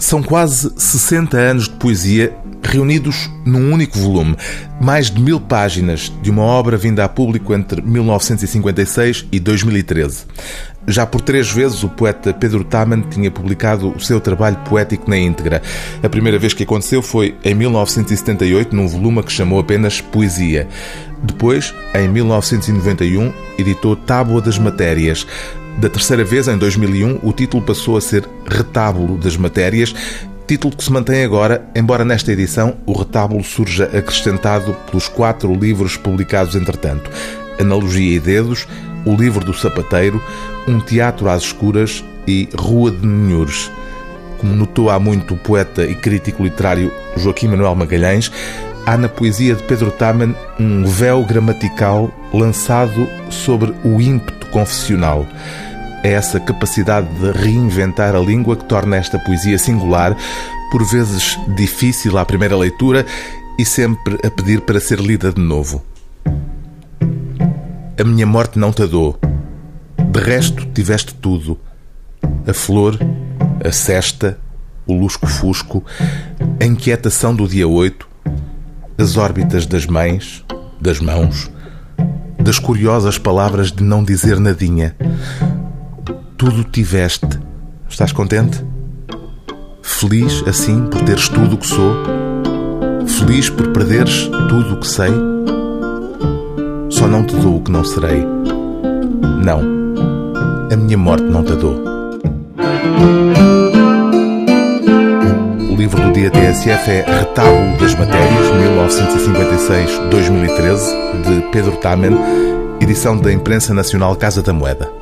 São quase 60 anos de poesia reunidos num único volume. Mais de mil páginas de uma obra vinda a público entre 1956 e 2013. Já por três vezes o poeta Pedro Taman tinha publicado o seu trabalho poético na íntegra. A primeira vez que aconteceu foi em 1978, num volume que chamou apenas Poesia. Depois, em 1991, editou Tábua das Matérias. Da terceira vez, em 2001, o título passou a ser Retábulo das Matérias, título que se mantém agora, embora nesta edição o retábulo surja acrescentado pelos quatro livros publicados entretanto: Analogia e Dedos, O Livro do Sapateiro, Um Teatro às Escuras e Rua de Ninhures. Como notou há muito o poeta e crítico literário Joaquim Manuel Magalhães, há na poesia de Pedro Taman um véu gramatical lançado sobre o ímpeto confessional. É essa capacidade de reinventar a língua que torna esta poesia singular, por vezes difícil à primeira leitura e sempre a pedir para ser lida de novo. A minha morte não te dou. De resto, tiveste tudo: a flor, a cesta, o lusco-fusco, a inquietação do dia 8, as órbitas das mães, das mãos, das curiosas palavras de não dizer nadinha tudo tiveste. Estás contente? Feliz assim por teres tudo o que sou? Feliz por perderes tudo o que sei? Só não te dou o que não serei. Não, a minha morte não te dou. O livro do dia TSF é Retábulo das Matérias, 1956-2013, de Pedro Tamen, edição da Imprensa Nacional Casa da Moeda.